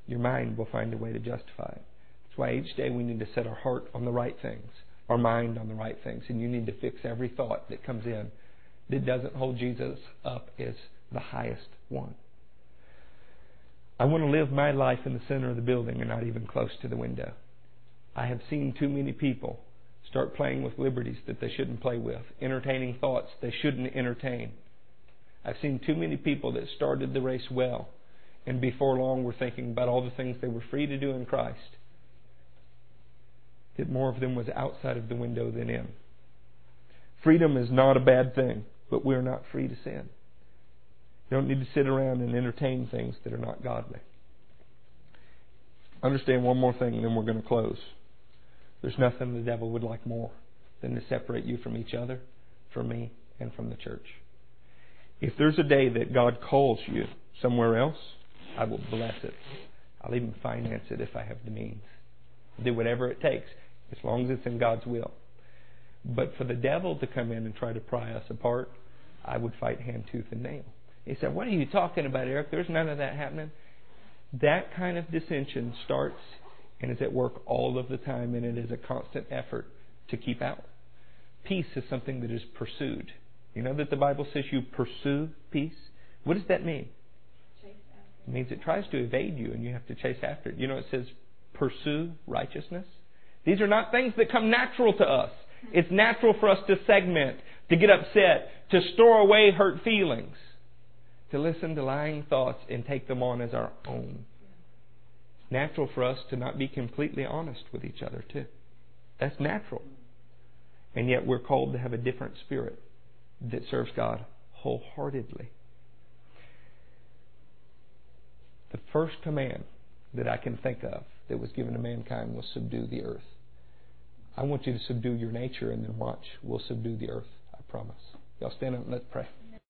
your mind will find a way to justify it. That's why each day we need to set our heart on the right things, our mind on the right things, and you need to fix every thought that comes in that doesn't hold Jesus up as the highest one. I want to live my life in the center of the building and not even close to the window. I have seen too many people start playing with liberties that they shouldn't play with, entertaining thoughts they shouldn't entertain. I've seen too many people that started the race well and before long were thinking about all the things they were free to do in Christ. That more of them was outside of the window than in. Freedom is not a bad thing, but we're not free to sin. You don't need to sit around and entertain things that are not godly. Understand one more thing, and then we're going to close. There's nothing the devil would like more than to separate you from each other, from me, and from the church. If there's a day that God calls you somewhere else, I will bless it. I'll even finance it if I have the means. I'll Do whatever it takes, as long as it's in God's will. But for the devil to come in and try to pry us apart, I would fight hand, tooth, and nail. He said, What are you talking about, Eric? There's none of that happening. That kind of dissension starts and is at work all of the time, and it is a constant effort to keep out. Peace is something that is pursued. You know that the Bible says you pursue peace? What does that mean? It means it tries to evade you and you have to chase after it. You know, it says pursue righteousness. These are not things that come natural to us. It's natural for us to segment, to get upset, to store away hurt feelings to listen to lying thoughts and take them on as our own. It's natural for us to not be completely honest with each other, too. That's natural. And yet we're called to have a different spirit that serves God wholeheartedly. The first command that I can think of that was given to mankind was subdue the earth. I want you to subdue your nature and then watch. We'll subdue the earth. I promise. Y'all stand up and let's pray.